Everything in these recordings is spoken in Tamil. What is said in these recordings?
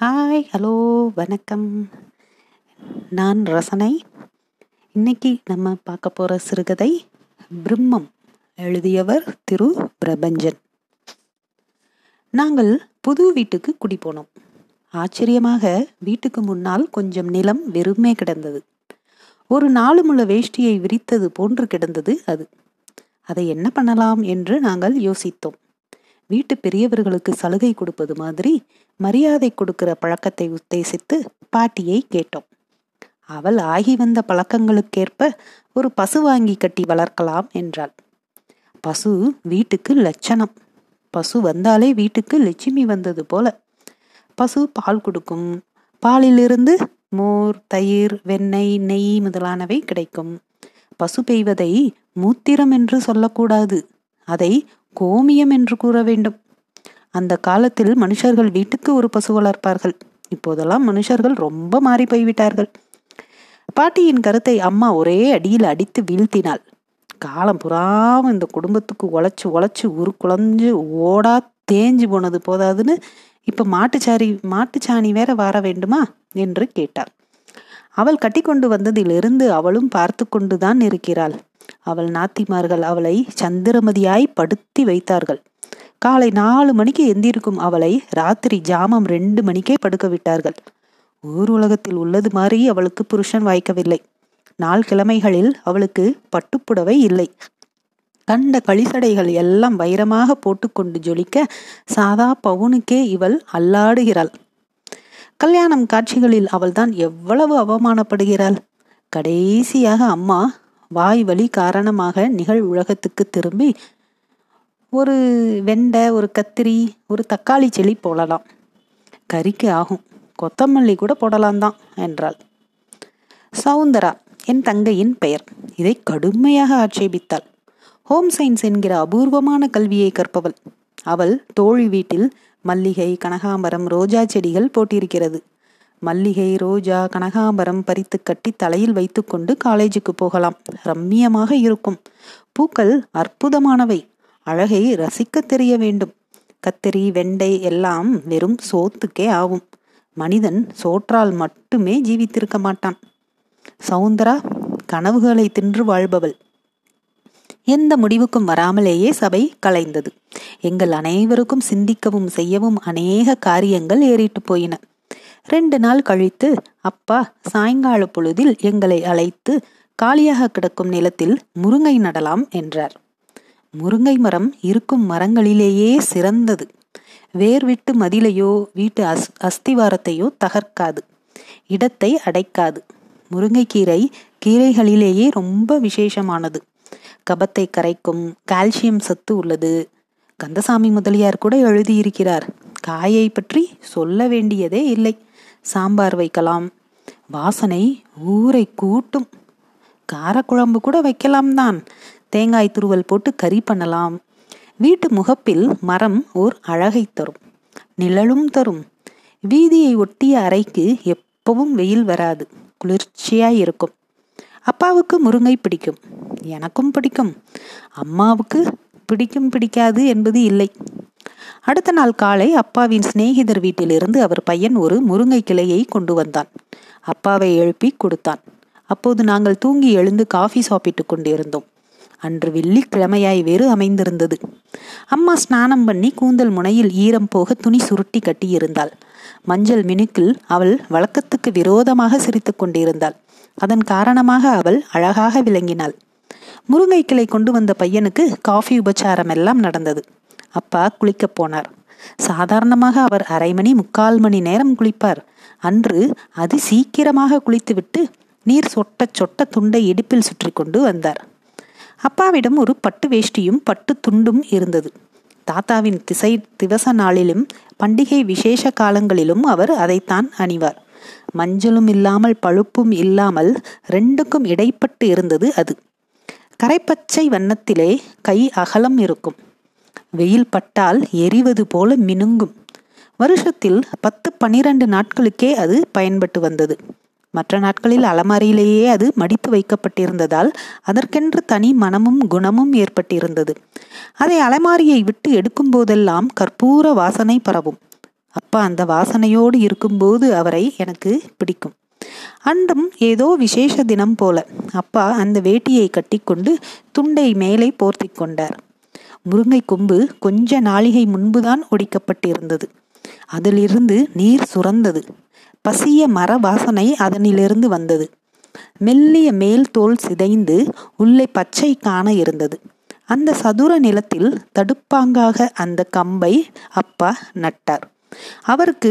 ஹாய் ஹலோ வணக்கம். நான் ரசனை. இன்னைக்கு நம்ம பார்க்க போகிற சிறுகதை பிரம்மம் எழுதியவர் திரு. பிரபஞ்சன். நாங்கள் புது வீட்டுக்கு குடி போனோம். ஆச்சரியமாக வீட்டுக்கு முன்னால் கொஞ்சம் நிலம் வெறுமே கிடந்தது. ஒரு நாலு முள்ள வேஷ்டியை விரித்தது போன்று கிடந்தது அது. அதை என்ன பண்ணலாம் என்று நாங்கள் யோசித்தோம். வீட்டு பெரியவர்களுக்கு சலுகை கொடுப்பது மாதிரி மரியாதை கொடுக்கிற பழக்கத்தை உத்தேசித்து பாட்டியை கேட்டோம். அவள் ஆகி வந்த பழக்கங்களுக்கேற்ப ஒரு பசு வாங்கி கட்டி வளர்க்கலாம் என்றாள். பசு வீட்டுக்கு லட்சணம். பசு வந்தாலே வீட்டுக்கு லட்சுமி வந்தது போல. பசு பால் கொடுக்கும். பாலிலிருந்து மோர் தயிர் வெண்ணெய் நெய் முதலானவை கிடைக்கும். பசு பெய்வதை மூத்திரம் என்று சொல்லக்கூடாது. அதை கோமியம் என்று கூற வேண்டும். அந்த காலத்தில் மனுஷர்கள் வீட்டுக்கு ஒரு பசு வளர்ப்பார்கள் இப்போதெல்லாம் மனுஷர்கள் ரொம்ப மாறி போய்விட்டார்கள். பாட்டியின் கருத்தை அம்மா ஒரே அடியில் அடித்து வீழ்த்தினாள். காலம் புறாவும் இந்த குடும்பத்துக்கு உழைச்சி உழைச்சி உரு குழஞ்சு ஓடா தேஞ்சு போனது போதாதுன்னு இப்ப மாட்டுச்சாரி மாட்டுச்சாணி வேற வர வேண்டுமா? என்று கேட்டார் அவள் கட்டி கொண்டு வந்ததிலிருந்து அவளும் பார்த்து கொண்டுதான் இருக்கிறாள். அவள் நாத்திமார்கள் அவளை சந்திரமதியாய் படுத்தி வைத்தார்கள். காலை நாலு மணிக்கு எந்திருக்கும் அவளை ராத்திரி ஜாமம் ரெண்டு மணிக்கே படுக்க விட்டார்கள். ஊர் உலகத்தில் உள்ளது மாதிரி அவளுக்கு புருஷன் வாய்க்கவில்லை. நாள் கிழமைகளில் அவளுக்கு பட்டுப்புடவை இல்லை. கண்ட களிசடைகள் எல்லாம் வைரமாக போட்டுக்கொண்டு ஜொலிக்க சாதா பவுனுக்கே இவள் அல்லாடுகிறாள். கல்யாணம் காட்சிகளில் அவள்தான் எவ்வளவு அவமானப்படுகிறாள். கடைசியாக அம்மா வாய் வலி காரணமாக நிகழ் உலகத்துக்கு திரும்பி ஒரு வெண்டை ஒரு கத்திரி ஒரு தக்காளி செடி போடலாம். கறிக்கு ஆகும். கொத்தமல்லி கூட போடலாம் தான் என்றாள். சவுந்தரா என் தங்கையின் பெயர். இதை கடுமையாக ஆட்சேபித்தாள். ஹோம் சயின்ஸ் என்கிற அபூர்வமான கல்வியை கற்பவள். அவள் தோழி வீட்டில் மல்லிகை கனகாம்பரம் ரோஜா செடிகள் போட்டிருக்கிறது. மல்லிகை ரோஜா கனகாம்பரம் பறித்து கட்டி தலையில் வைத்துக்கொண்டு காலேஜுக்கு போகலாம். ரம்மியமாக இருக்கும். பூக்கள் அற்புதமானவை. அழகை ரசிக்க தெரிய வேண்டும். கத்தரி வெண்டை எல்லாம் வெறும் சோத்துக்கே ஆகும். மனிதன் சோற்றால் மட்டுமே ஜீவித்திருக்க மாட்டான். சவுந்தரா கனவுகளை தின்று வாழ்பவள். எந்த முடிவுக்கும் வராமலேயே சபை கலைந்தது. எங்கள் அனைவருக்கும் சிந்திக்கவும் செய்யவும் அநேக காரியங்கள் ஏறிட்டு போயின. ரெண்டு நாள் கழித்து அப்பா சாயங்கால பொழுதில் எங்களை அழைத்து காலியாக கிடக்கும் நிலத்தில் முருங்கை நடலாம் என்றார். முருங்கை மரம் இருக்கும் மரங்களிலேயே சிறந்தது. வேர் விட்டு மதிலையோ வீட்டு அஸ் அஸ்திவாரத்தையோ தகர்க்காது. இடத்தை அடைக்காது. முருங்கைக்கீரை கீரைகளிலேயே ரொம்ப விசேஷமானது. கபத்தை கரைக்கும் கால்சியம் சத்து உள்ளது. கந்தசாமி முதலியார் கூட எழுதியிருக்கிறார். காயை பற்றி சொல்ல வேண்டியதே இல்லை. சாம்பார் வைக்கலாம். வாசனை ஊரை கூட்டும். காரக்குழம்பு கூட வைக்கலாம் தான். தேங்காய் துருவல் போட்டு கறி பண்ணலாம். வீட்டு முகப்பில் மரம் ஓர் அழகை தரும். நிழலும் தரும். வீதியை ஒட்டிய அறைக்கு எப்பவும் வெயில் வராது. குளிர்ச்சியாய் இருக்கும். அப்பாவுக்கு முருங்கை பிடிக்கும். எனக்கும் பிடிக்கும். அம்மாவுக்கு பிடிக்கும் பிடிக்காது என்பது இல்லை. அடுத்த நாள் காலை அப்பாவின் சிநேகிதர் வீட்டிலிருந்து அவர் பையன் ஒரு முருங்கை கிளையை கொண்டு வந்தான். அப்பாவை எழுப்பி கொடுத்தான். அப்போது நாங்கள் தூங்கி எழுந்து காஃபி சாப்பிட்டு கொண்டிருந்தோம். அன்று வெள்ளிக்கிழமையாய் வேறு அமைந்திருந்தது. அம்மா ஸ்நானம் பண்ணி கூந்தல் முனையில் ஈரம் போக துணி சுருட்டி கட்டியிருந்தாள். மஞ்சள் மினுக்கில் அவள் வழக்கத்துக்கு விரோதமாக சிரித்து கொண்டிருந்தாள். அதன் காரணமாக அவள் அழகாக விளங்கினாள். முருங்கை கிளை கொண்டு வந்த பையனுக்கு காஃபி உபச்சாரம் எல்லாம் நடந்தது. அப்பா குளிக்கப் போனார். சாதாரணமாக அவர் அரை மணி முக்கால் மணி நேரம் குளிப்பார். அன்று அது சீக்கிரமாக குளித்துவிட்டு நீர் சொட்ட சொட்ட துண்டை இடுப்பில் சுற்றி கொண்டு வந்தார். அப்பாவிடம் ஒரு பட்டு வேஷ்டியும் பட்டு துண்டும் இருந்தது. தாத்தாவின் திசை திவச நாளிலும் பண்டிகை விசேஷ காலங்களிலும் அவர் அதைத்தான் அணிவார். மஞ்சளும் இல்லாமல் பழுப்பும் இல்லாமல் ரெண்டுக்கும் இடைப்பட்டு இருந்தது அது. கரைப்பச்சை வண்ணத்திலே கை அகலம் இருக்கும். வெயில் பட்டால் எரிவது போல மினுங்கும். வருஷத்தில் பத்து பனிரெண்டு நாட்களுக்கே அது பயன்பட்டு வந்தது. மற்ற நாட்களில் அலமாரியிலேயே அது மடித்து வைக்கப்பட்டிருந்ததால் அதற்கென்று தனி மனமும் குணமும் ஏற்பட்டிருந்தது. அதை அலமாரியை விட்டு எடுக்கும் போதெல்லாம் கற்பூர வாசனை பரவும். அப்பா அந்த வாசனையோடு இருக்கும்போது அவரை எனக்கு பிடிக்கும். அன்றும் ஏதோ விசேஷ தினம் போல அப்பா அந்த வேட்டியை கட்டிக்கொண்டு துண்டை மேலே போர்த்தி கொண்டார். முருங்கை கொம்பு கொஞ்ச நாளிகை முன்புதான் ஒடிக்கப்பட்டிருந்தது. அதிலிருந்து நீர் சுரந்தது. பசிய மர வாசனை அதனிலிருந்து வந்தது. மெல்லிய மேல் தோல் சிதைந்து உள்ளே பச்சை காண இருந்தது. அந்த சதுர நிலத்தில் தடுப்பாங்காக அந்த கம்பை அப்பா நட்டார். அவருக்கு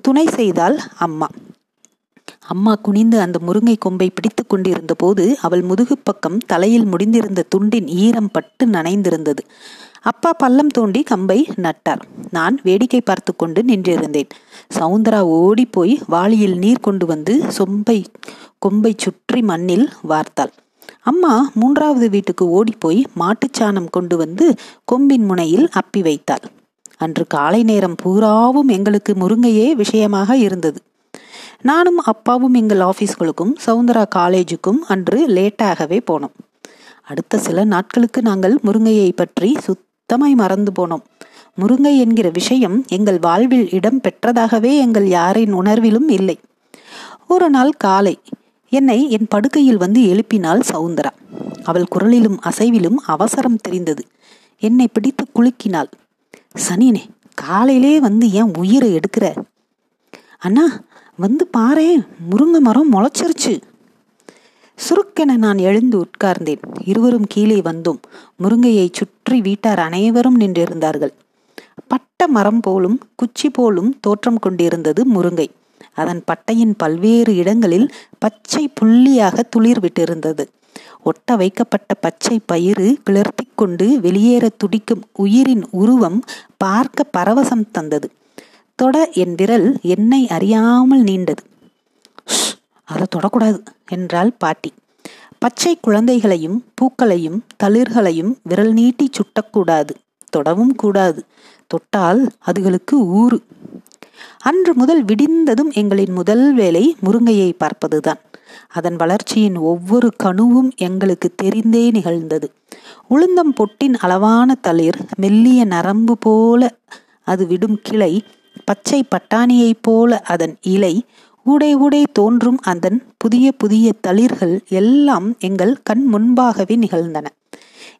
துணை செய்தால் அம்மா. அம்மா குனிந்து அந்த முருங்கை கொம்பை பிடித்து கொண்டிருந்த போது அவள் முதுகு பக்கம் தலையில் முடிந்திருந்த துண்டின் ஈரம் பட்டு நனைந்திருந்தது. அப்பா பள்ளம் தோண்டி கம்பை நட்டார். நான் வேடிக்கை பார்த்து கொண்டு நின்றிருந்தேன். சவுந்தரா ஓடி போய் வாளியில் நீர் கொண்டு வந்து சொம்பை கொம்பை சுற்றி மண்ணில் வார்த்தாள். அம்மா மூன்றாவது வீட்டுக்கு ஓடிப்போய் மாட்டுச்சாணம் கொண்டு வந்து கொம்பின் முனையில் அப்பி வைத்தாள். அன்று காலை நேரம் பூராவும் எங்களுக்கு முருங்கையே விஷயமாக இருந்தது. நானும் அப்பாவும் எங்கள் ஆபீஸ்களுக்கும் சவுந்தரா காலேஜுக்கும் அன்று லேட்டாகவே போனோம். அடுத்த சில நாட்களுக்கு நாங்கள் முருங்கையை பற்றி சுத்தமாய் மறந்து போனோம். முருங்கை என்கிற விஷயம் எங்கள் வாழ்வில் இடம் பெற்றதாகவே எங்கள் யாரின் உணர்விலும் இல்லை. ஒரு நாள் காலை என்னை என் படுக்கையில் வந்து எழுப்பினாள் சவுந்தரா. அவள் குரலிலும் அசைவிலும் அவசரம் தெரிந்தது. என்னை பிடித்து குலுக்கினாள். சனினே காலையிலே வந்து ஏன் உயிரை எடுக்கிற? அண்ணா வந்து பாரே முருங்கை மரம் முளைச்சிருச்சு. சுருக்கென நான் எழுந்து உட்கார்ந்தேன். இருவரும் கீழே வந்தோம் முருங்கையை சுற்றி வீட்டார் அனைவரும் நின்றிருந்தார்கள். பட்ட மரம் போலும் குச்சி போலும் தோற்றம் கொண்டிருந்தது முருங்கை. அதன் பட்டையின் பல்வேறு இடங்களில் பச்சை புள்ளியாக துளிர் விட்டிருந்தது. ஒட்ட வைக்கப்பட்ட பச்சை பயிறு கிளர்த்தி கொண்டு வெளியேற துடிக்கும் உயிரின் உருவம் பார்க்க பரவசம் தந்தது. தொட என் விரல் என்னை அறியாமல் நீண்டது. அதை தொடக்கூடாது என்றாள் பாட்டி. பச்சை குழந்தைகளையும் பூக்களையும் தளிர்களையும் விரல் நீட்டி சுட்டக்கூடாது தொடவும் கூடாது. தொட்டால் அதுகளுக்கு ஊறு. அன்று முதல் விடிந்ததும் எங்களின் முதல் வேலை முருங்கையை பார்ப்பதுதான். அதன் வளர்ச்சியின் ஒவ்வொரு கணுவும் எங்களுக்கு தெரிந்தே நிகழ்ந்தது. உளுந்தம் பொட்டின் அளவான தளிர் மெல்லிய நரம்பு போல அது விடும் கிளை பச்சை பட்டாணியைப் போல அதன் இலை ஊடை ஊடை தோன்றும் அதன் புதிய புதிய தளிர்கள் எல்லாம் எங்கள் கண் முன்பாகவே நிகழ்ந்தன.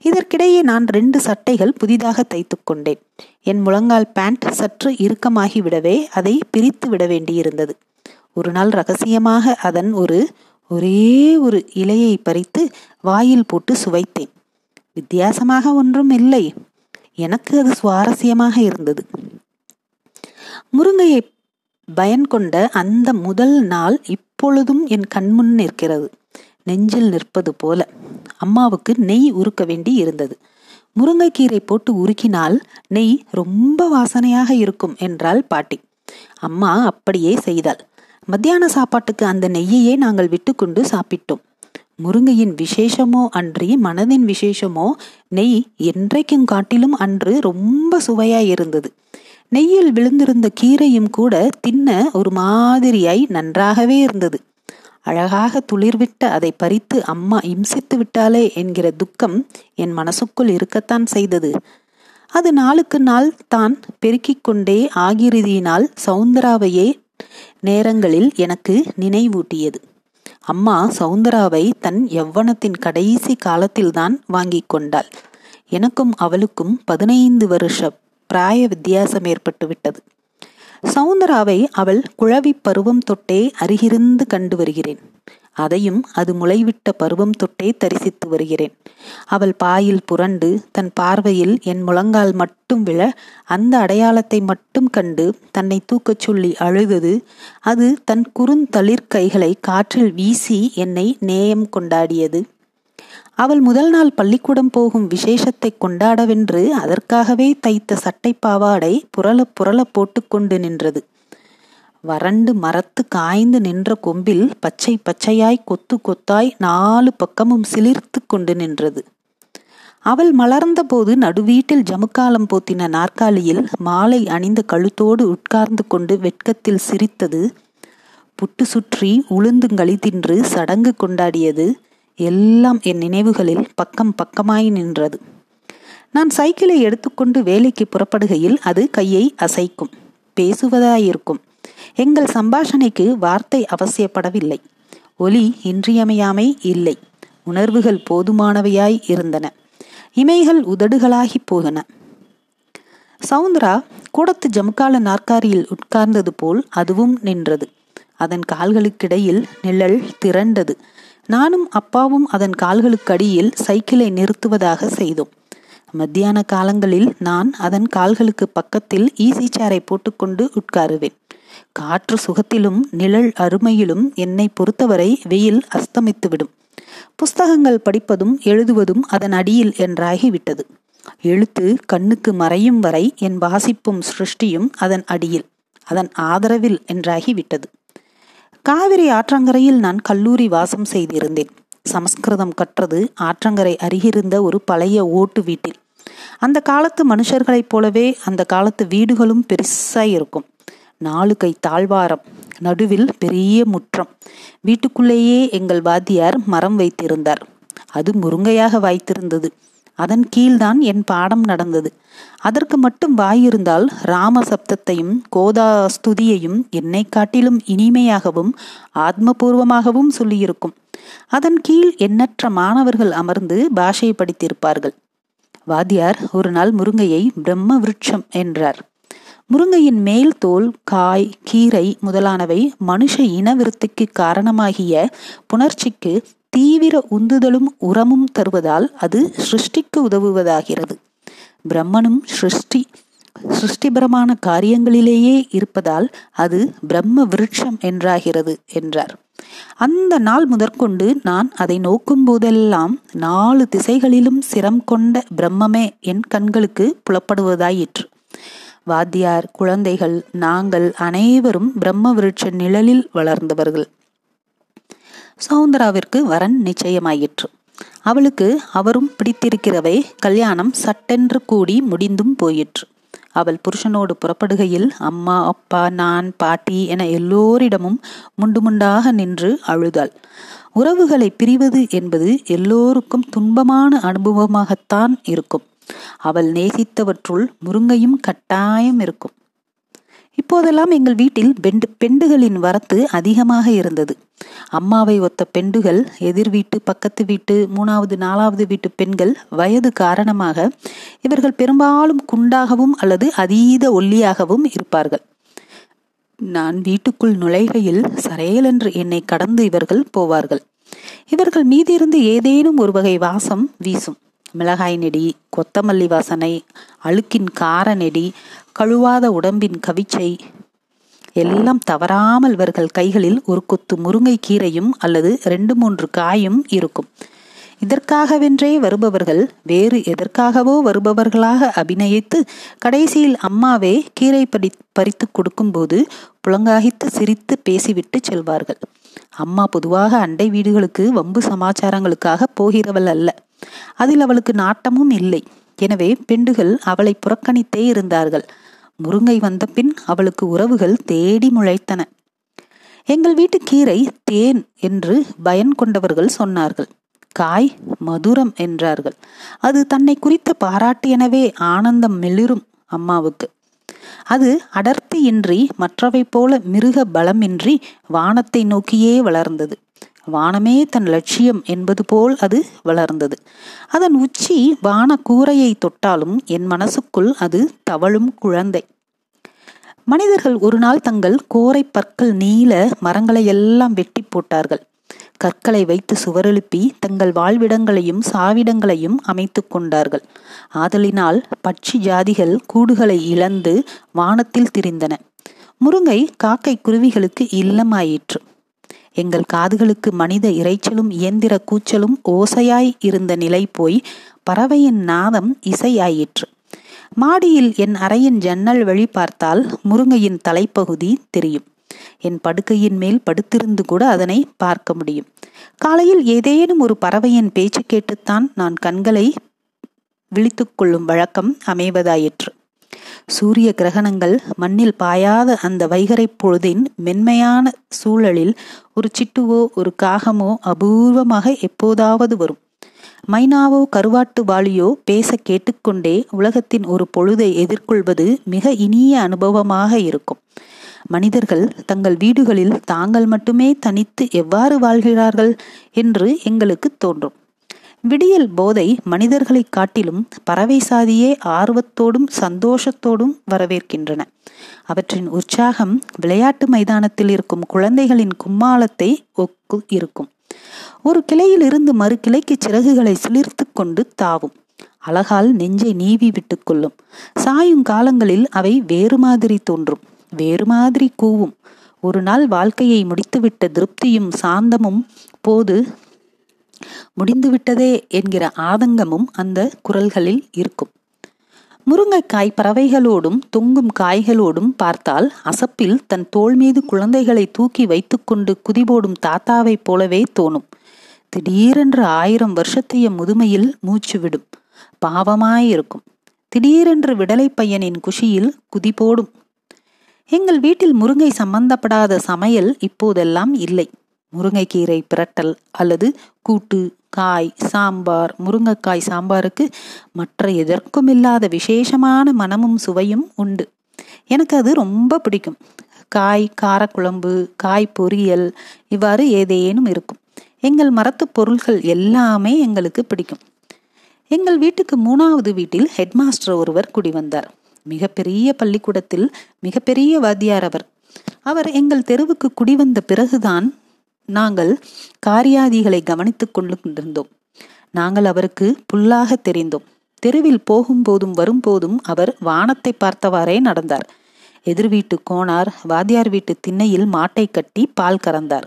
இதற்கிடையே நான் ரெண்டு சட்டைகள் புதிதாக தைத்து கொண்டேன். என் முழங்கால் பேண்ட் சற்று இறுக்கமாகி விடவே அதை பிரித்து விட வேண்டியிருந்தது. ஒரு நாள் ரகசியமாக அதன் ஒரு ஒரே ஒரு இலையை பறித்து வாயில் போட்டு சுவைத்தேன். வித்தியாசமாக ஒன்றும் இல்லை. எனக்கு அது சுவாரஸ்யமாக இருந்தது. முருங்கையை பயன் கொண்ட அந்த முதல் நாள் இப்பொழுதும் என் கண்முன் நிற்கிறது. நெஞ்சில் நிற்பது போல. அம்மாவுக்கு நெய் உருக்க வேண்டி இருந்தது. முருங்கைக்கீரை போட்டு உருக்கினால் நெய் ரொம்ப வாசனையாக இருக்கும் என்றாள் பாட்டி. அம்மா அப்படியே செய்தாள். மத்தியான சாப்பாட்டுக்கு அந்த நெய்யையே நாங்கள் விட்டுக்கொண்டு சாப்பிட்டோம். முருங்கையின் விசேஷமோ அன்றி மனதின் விசேஷமோ நெய் என்றைக்கும் காட்டிலும் அன்று ரொம்ப சுவையாய் இருந்தது. நெய்யில் விழுந்திருந்த கீரையும் கூட தின்ன ஒரு மாதிரியாய் நன்றாகவே இருந்தது. அழகாக துளிர்விட்ட அதை பறித்து அம்மா இம்சித்து விட்டாளே என்கிற துக்கம் என் மனசுக்குள் இருக்கத்தான் செய்தது. அது நாளுக்கு நாள் தான் பெருக்கிக் கொண்டே ஆகிருதியினால் சவுந்தராவையே நேரங்களில் எனக்கு நினைவூட்டியது. அம்மா சவுந்தராவை தன் யவ்வனத்தின் கடைசி காலத்தில்தான் வாங்கி கொண்டாள். எனக்கும் அவளுக்கும் பதினைந்து வருஷ பிராய வித்தியாசம் ஏற்பட்டு விட்டது. சவுந்தராவை அவள் குழவி பருவம் தொட்டே அருகிருந்து கண்டு வருகிறேன். அதையும் அது முளைவிட்ட பருவம் தொட்டே தரிசித்து வருகிறேன். அவள் பாயில் புரண்டு தன் பார்வையில் என் முழங்கால் மட்டும் விழ அந்த அடையாளத்தை மட்டும் கண்டு தன்னை தூக்கச் சொல்லி அழுதது. அது தன் குறுந்தளிர் கைகளை காற்றில் வீசி என்னை நேயம் கொண்டாடியது. அவள் முதல் நாள் பள்ளிக்கூடம் போகும் விசேஷத்தை கொண்டாடவென்று அதற்காகவே தைத்த சட்டை பாவாடை புரள புரள போட்டுக்கொண்டு நின்றது. வறண்டு மரத்து காய்ந்து நின்ற கொம்பில் பச்சை பச்சையாய் கொத்து கொத்தாய் நாலு பக்கமும் சிலிர்த்து கொண்டு நின்றது. அவள் மலர்ந்த போது நடுவீட்டில் ஜமுக்காலம் போத்தின நாற்காலியில் மாலை அணிந்த கழுத்தோடு உட்கார்ந்து கொண்டு வெட்கத்தில் சிரித்தது. புட்டு சுற்றி உளுந்துங்களி தின்று சடங்கு கொண்டாடியது. எல்லாம் என் நினைவுகளில் பக்கம் பக்கமாய் நின்றது. நான் சைக்கிளை எடுத்துக்கொண்டு வேலைக்கு புறப்படுகையில் அது கையை அசைக்கும். பேசுவதாயிருக்கும். எங்கள் சம்பாஷணைக்கு வார்த்தை அவசியப்படவில்லை. ஒலி இன்றியமையாமை இல்லை. உணர்வுகள் போதுமானவையாய் இருந்தன. இமைகள் உதடுகளாகி போதன. சவுந்தரா கூடத்து ஜமுக்கால நாற்காரியில் உட்கார்ந்தது போல் அதுவும் நின்றது. அதன் கால்களுக்கிடையில் நிழல் திரண்டது. நானும் அப்பாவும் அதன் கால்களுக்கடியில் சைக்கிளை நிறுத்துவதாக செய்தோம். மத்தியான காலங்களில் நான் அதன் கால்களுக்கு பக்கத்தில் ஈசி சேரை போட்டுக்கொண்டு உட்காருவேன். காற்று சுகத்திலும் நிழல் அருமையிலும் என்னை பொறுத்தவரை வெயில் அஸ்தமித்துவிடும். புஸ்தகங்கள் படிப்பதும் எழுதுவதும் அதன் அடியில் என்றாகிவிட்டது. எழுத்து கண்ணுக்கு மறையும் வரை என் வாசிப்பும் சிருஷ்டியும் அதன் அடியில் அதன் ஆதரவில் என்றாகிவிட்டது. காவிரி ஆற்றங்கரையில் நான் கல்லூரி வாசம் செய்திருந்தேன். சமஸ்கிருதம் கற்றது ஆற்றங்கரை அருகிருந்த ஒரு பழைய ஓட்டு வீட்டில். அந்த காலத்து மனுஷர்களைப் போலவே அந்த காலத்து வீடுகளும் பெருசாக இருக்கும். நாலு கை தாழ்வாரம் நடுவில் பெரிய முற்றம். வீட்டுக்குள்ளேயே எங்கள் வாத்தியார் மரம் வைத்திருந்தார். அது முருங்கையாக வாய்த்திருந்தது. அதன் கீழ்தான் என் பாடம் நடந்தது. அதற்கு மட்டும் வாயிருந்தால் ராம சப்தத்தையும் கோதா ஸ்துதியையும் என்னை காட்டிலும் இனிமையாகவும் ஆத்மபூர்வமாகவும் சொல்லியிருக்கும். அதன் கீழ் எண்ணற்ற மாணவர்கள் அமர்ந்து பாஷை படித்திருப்பார்கள். வாத்தியார் ஒரு நாள் முருங்கையை பிரம்ம விருட்சம் என்றார். முருங்கையின் மேல் தோல் காய் கீரை முதலானவை மனுஷ இனவிருத்திக்கு காரணமாகிய புணர்ச்சிக்கு தீவிர உந்துதலும் உரமும் தருவதால் அது சிருஷ்டிக்கு உதவுவதாகிறது. பிரம்மனும் சிருஷ்டி சிருஷ்டிபரமான காரியங்களிலேயே இருப்பதால் அது பிரம்ம விருட்சம் என்றாகிறது என்றார். அந்த நாள் முதற்கொண்டு நான் அதை நோக்கும் போதெல்லாம் நாலு திசைகளிலும் சிரம் கொண்ட பிரம்மமே என் கண்களுக்கு புலப்படுவதாயிற்று. வாத்தியார் குழந்தைகள் நாங்கள் அனைவரும் பிரம்ம விருட்ச நிழலில் வளர்ந்தவர்கள். சௌந்தராவிற்கு வரன் நிச்சயமாயிற்று. அவளுக்கு அவரும் பிடித்திருக்கிறவை கல்யாணம் சட்டென்று கூடி முடிந்தும் போயிற்று. அவள் புருஷனோடு புறப்படுகையில் அம்மா அப்பா நான் பாட்டி என எல்லோரிடமும் முண்டு முண்டாக நின்று அழுதாள். உறவுகளை பிரிவது என்பது எல்லோருக்கும் துன்பமான அனுபவமாகத்தான் இருக்கும். அவள் நேசித்தவற்றுள் முருங்கையும் கட்டாயம் இருக்கும். இப்போதெல்லாம் எங்கள் வீட்டில் பெண்டு பெண்டுகளின் வரத்து அதிகமாக இருந்தது. அம்மாவை ஒத்த பெண்டுகள் எதிர் வீட்டு பக்கத்து வீட்டு மூணாவது நாலாவது வீட்டு பெண்கள் வயது காரணமாக இவர்கள் பெரும்பாலும் குண்டாகவும் அல்லது அதீத ஒல்லியாகவும் இருப்பார்கள். நான் வீட்டுக்குள் நுழைகையில் சரையலென்று என்னை கடந்து இவர்கள் போவார்கள். இவர்கள் மீதிருந்து ஏதேனும் ஒரு வகை வாசம் வீசும். மிளகாய் நெடி கொத்தமல்லி வாசனை அழுக்கின் கார நெடி கழுவாத உடம்பின் கவிச்சை எல்லாம் தவறாமல் இவர்கள் கைகளில் ஒரு கொத்து முருங்கை கீரையும் அல்லது ரெண்டு மூன்று காயும் இருக்கும். இதற்காகவென்றே வருபவர்கள் வேறு எதற்காகவோ வருபவர்களாக அபிநயித்து கடைசியில் அம்மாவே கீரை படி பறித்து கொடுக்கும்போது புலங்காகித்து சிரித்து பேசிவிட்டு செல்வார்கள். அம்மா பொதுவாக அண்டை வீடுகளுக்கு வம்பு சமாச்சாரங்களுக்காக போகிறவள் அல்ல. அதில் அவளுக்கு நாட்டமும் இல்லை. எனவே பெண்டுகள் அவளை புறக்கணித்தே இருந்தார்கள். முருங்கை வந்த பின் அவளுக்கு உறவுகள் தேடி முளைத்தன. எங்கள் வீட்டு கீரை தேன் என்று பயன் கொண்டவர்கள் சொன்னார்கள். காய் மதுரம் என்றார்கள். அது தன்னை குறித்த பாராட்டு எனவே ஆனந்தம் மெளிரும் அம்மாவுக்கு. அது அடர்த்தியின்றி மற்றவை போல மிருக பலமின்றி வானத்தை நோக்கியே வளர்ந்தது. வானமே தன் லட்சியம் என்பது போல் அது வளர்ந்தது. அதன் உச்சி வான கூரையை தொட்டாலும் என் மனசுக்குள் அது தவழும் குழந்தை. மனிதர்கள் ஒரு நாள் தங்கள் கோரை பற்கள் நீல மரங்களை எல்லாம் வெட்டி போட்டார்கள். கற்களை வைத்து சுவரெழுப்பி தங்கள் வாழ்விடங்களையும் சாவிடங்களையும் அமைத்து கொண்டார்கள். ஆதலினால் பட்சி ஜாதிகள் கூடுகளை இழந்து வானத்தில் திரிந்தன. முருங்கை காக்கை குருவிகளுக்கு இல்லமாயிற்று. எங்கள் காதுகளுக்கு மனித இறைச்சலும் இயந்திர கூச்சலும் ஓசையாய் இருந்த நிலை போய் பறவையின் நாதம் இசையாயிற்று. மாடியில் என் அறையின் ஜன்னல் வழி பார்த்தால் முருங்கையின் தலைப்பகுதி தெரியும். என் படுக்கையின் மேல் படுத்திருந்து கூட அதனை பார்க்க முடியும். காலையில் ஏதேனும் ஒரு பறவையின் பேச்சு கேட்டுத்தான் நான் கண்களை விழித்துக்கொள்ளும் வழக்கம் அமைவதாயிற்று. சூரிய கிரகணங்கள் மண்ணில் பாயாத அந்த வைகரை பொழுதின் மென்மையான சூழலில் ஒரு சிட்டுவோ ஒரு காகமோ அபூர்வமாக எப்போதாவது வரும். மைனாவோ கருவாட்டு வாளியோ பேச கேட்டுக்கொண்டே உலகத்தின் ஒரு பொழுதை எதிர்கொள்வது மிக இனிய அனுபவமாக இருக்கும். மனிதர்கள் தங்கள் வீடுகளில் தாங்கள் மட்டுமே தனித்து எவ்வாறு வாழ்கிறார்கள் என்று எங்களுக்கு தோன்றும். விடியல் போதை மனிதர்களை காட்டிலும் பறவை சாதியே ஆர்வத்தோடும் சந்தோஷத்தோடும் வரவேற்கின்றன. அவற்றின் உற்சாகம் விளையாட்டு மைதானத்தில் இருக்கும் குழந்தைகளின் கும்மாளத்தை ஒக்கு இருக்கும். ஒரு கிளையில் இருந்து மறு கிளைக்கு சிறகுகளை சிலிர்த்து கொண்டு தாவும். அழகால் நெஞ்சை நீவி விட்டுக்கொள்ளும் சாயும் காலங்களில் அவை வேறு மாதிரி தோன்றும். வேறு மாதிரி கூவும். ஒரு நாள் வாழ்க்கையை முடித்துவிட்ட திருப்தியும் சாந்தமும் போது முடிந்துவிட்டதே என்கிற ஆதங்கமும் அந்த குரல்களில் இருக்கும். முருங்கைக்காய் பறவைகளோடும் தொங்கும் காய்களோடும் பார்த்தால் அசப்பில் தன் தோள் மீது குழந்தைகளை தூக்கி வைத்துக்கொண்டு குதிபோடும் தாத்தாவைப் போலவே தோணும். திடீரென்று ஆயிரம் வருஷத்தைய முதுமையில் மூச்சு விடும் பாவமாயிருக்கும். திடீரென்று விடலை பையனின் குஷியில் குதி போடும் எங்கள் வீட்டில் முருங்கை சம்பந்தப்படாத சமையல் இப்போதெல்லாம் இல்லை. முருங்கைக்கீரை பிரட்டல் அல்லது கூட்டு காய் சாம்பார் முருங்கைக்காய் சாம்பாருக்கு மற்ற எதற்கும் இல்லாத விசேஷமான மனமும் சுவையும் உண்டு. எனக்கு அது ரொம்ப பிடிக்கும். காய் காரக்குழம்பு காய் பொரியல் இவ்வாறு ஏதேனும் இருக்கும். எங்கள் மரத்து பொருள்கள் எல்லாமே எங்களுக்கு பிடிக்கும். எங்கள் வீட்டுக்கு மூணாவது வீட்டில் ஹெட்மாஸ்டர் ஒருவர் குடிவந்தார் மிகப்பெரிய பள்ளிக்கூடத்தில் மிகப்பெரிய வாத்தியார் அவர். அவர் எங்கள் தெருவுக்கு குடிவந்த பிறகுதான் நாங்கள் காரியாதிகளை கவனித்துக் கொண்டு கொண்டிருந்தோம். நாங்கள் அவருக்கு புல்லாக தெரிந்தோம். தெருவில் போகும்போதும் வரும்போதும் அவர் வானத்தை பார்த்தவாறே நடந்தார். எதிர் வீட்டு கோணார் வாத்தியார் வீட்டு திண்ணையில் மாட்டை கட்டி பால் கறந்தார்.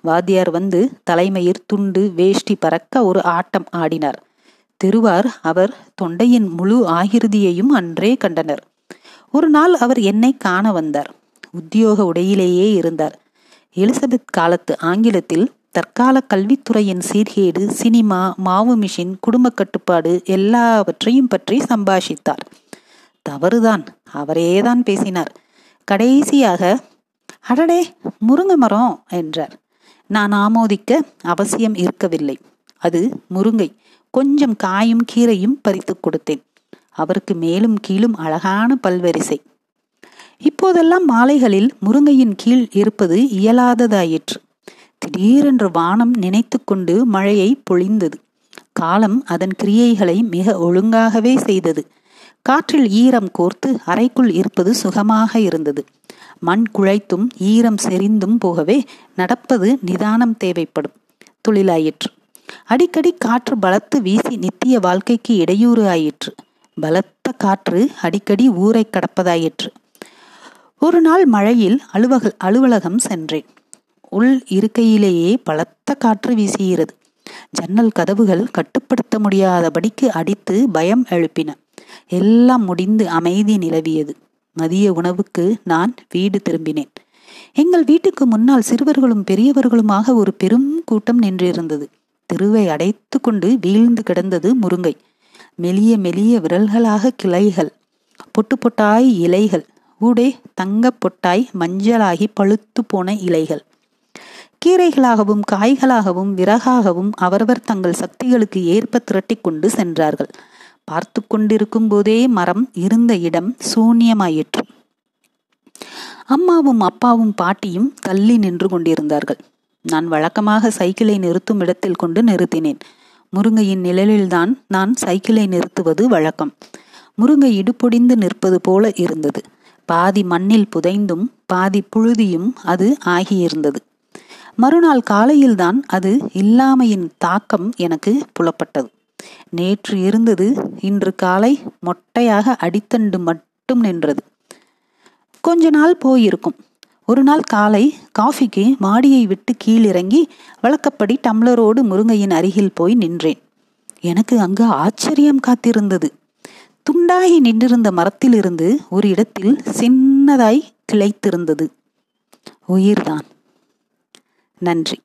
வாத்தியார் வந்து தலைமயிர் துண்டு வேஷ்டி பறக்க ஒரு ஆட்டம் ஆடினார். தெருவார் அவர் தொண்டையின் முழு ஆகிருதியையும் அன்றே கண்டனர். ஒரு நாள் அவர் என்னை காண வந்தார். உத்தியோக உடையிலேயே இருந்தார். எலிசபெத் காலத்து ஆங்கிலத்தில் தற்கால கல்வித்துறையின் சீர்கேடு சினிமா மாவு மிஷின் குடும்ப கட்டுப்பாடு எல்லாவற்றையும் பற்றி சம்பாஷித்தார். தவறுதான் அவரேதான் பேசினார். கடைசியாக அடடே முருங்கை மரம் என்றார். நான் ஆமோதிக்க அவசியம் இருக்கவில்லை. அது முருங்கை. கொஞ்சம் காயும் கீரையும் பறித்து கொடுத்தேன். அவருக்கு மேலும் கீழும் அழகான பல்வரிசை. இப்போதெல்லாம் மாலைகளில் முருங்கையின் கீழ் இருப்பது இயலாததாயிற்று. திடீரென்று வானம் நினைத்து கொண்டு மழையை பொழிந்தது. காலம் அதன் கிரியைகளை மிக ஒழுங்காகவே செய்தது. காற்றில் ஈரம் கோர்த்து அறைக்குள் இருப்பது சுகமாக இருந்தது. மண் குழைத்தும் ஈரம் செறிந்தும் போகவே நடப்பது நிதானம் தேவைப்படும். தொழிலாயிற்று. அடிக்கடி காற்று பலத்து வீசி நித்திய வாழ்க்கைக்கு இடையூறு ஆயிற்று. பலத்த காற்று அடிக்கடி ஊரை கடப்பதாயிற்று. ஒரு நாள் மழையில் அலுவக அலுவலகம் சென்றேன். உள் இருக்கையிலேயே பலத்த காற்று வீசுகிறது ஜன்னல் கதவுகள் கட்டுப்படுத்த முடியாதபடிக்கு அடித்து பயம் எழுப்பின. எல்லாம் முடிந்து அமைதி நிலவியது. மதிய உணவுக்கு நான் வீடு திரும்பினேன். எங்கள் வீட்டுக்கு முன்னால் சிறுவர்களும் பெரியவர்களுமாக ஒரு பெரும் கூட்டம் நின்றிருந்தது. தெருவை அடைத்து கொண்டு வீழ்ந்து கிடந்தது முருங்கை. மெலிய மெலிய விரல்களாக கிளைகள். பொட்டு பொட்டாய் இலைகள். ஊடே தங்கப் பொட்டாய் மஞ்சளாகி பழுத்து போன இலைகள். கீரைகளாகவும் காய்களாகவும் விறகாகவும் அவரவர் தங்கள் சக்திகளுக்கு ஏற்ப திரட்டி கொண்டு சென்றார்கள். பார்த்து கொண்டிருக்கும் போதே மரம் இருந்த இடம் சூன்யமாயிற்று. அம்மாவும் அப்பாவும் பாட்டியும் தள்ளி நின்று கொண்டிருந்தார்கள். நான் வழக்கமாக சைக்கிளை நிறுத்தும் இடத்தில் கொண்டு நிறுத்தினேன். முருங்கையின் நிழலில்தான் நான் சைக்கிளை நிறுத்துவது வழக்கம். முருங்கை இடுபொடிந்து நிற்பது போல இருந்தது. பாதி மண்ணில் புதைந்தும் பாதி புழுதியும் அது ஆகியிருந்தது. மறுநாள் காலையில்தான் அது இல்லாமையின் தாக்கம் எனக்கு புலப்பட்டது. நேற்று இருந்தது இன்று காலை மொட்டையாக அடித்தண்டு மட்டும் நின்றது. கொஞ்ச நாள் போயிருக்கும். ஒரு நாள் காலை காஃபிக்கு மாடியை விட்டு கீழிறங்கி வழக்கப்படி டம்ளரோடு முருங்கையின் அருகில் போய் நின்றேன். எனக்கு அங்கு ஆச்சரியம் காத்திருந்தது. துண்டாகி நின்றிருந்த மரத்திலிருந்து ஒரு இடத்தில் சின்னதாய் கிளைத்திருந்தது. உயிர்தான். நன்றி.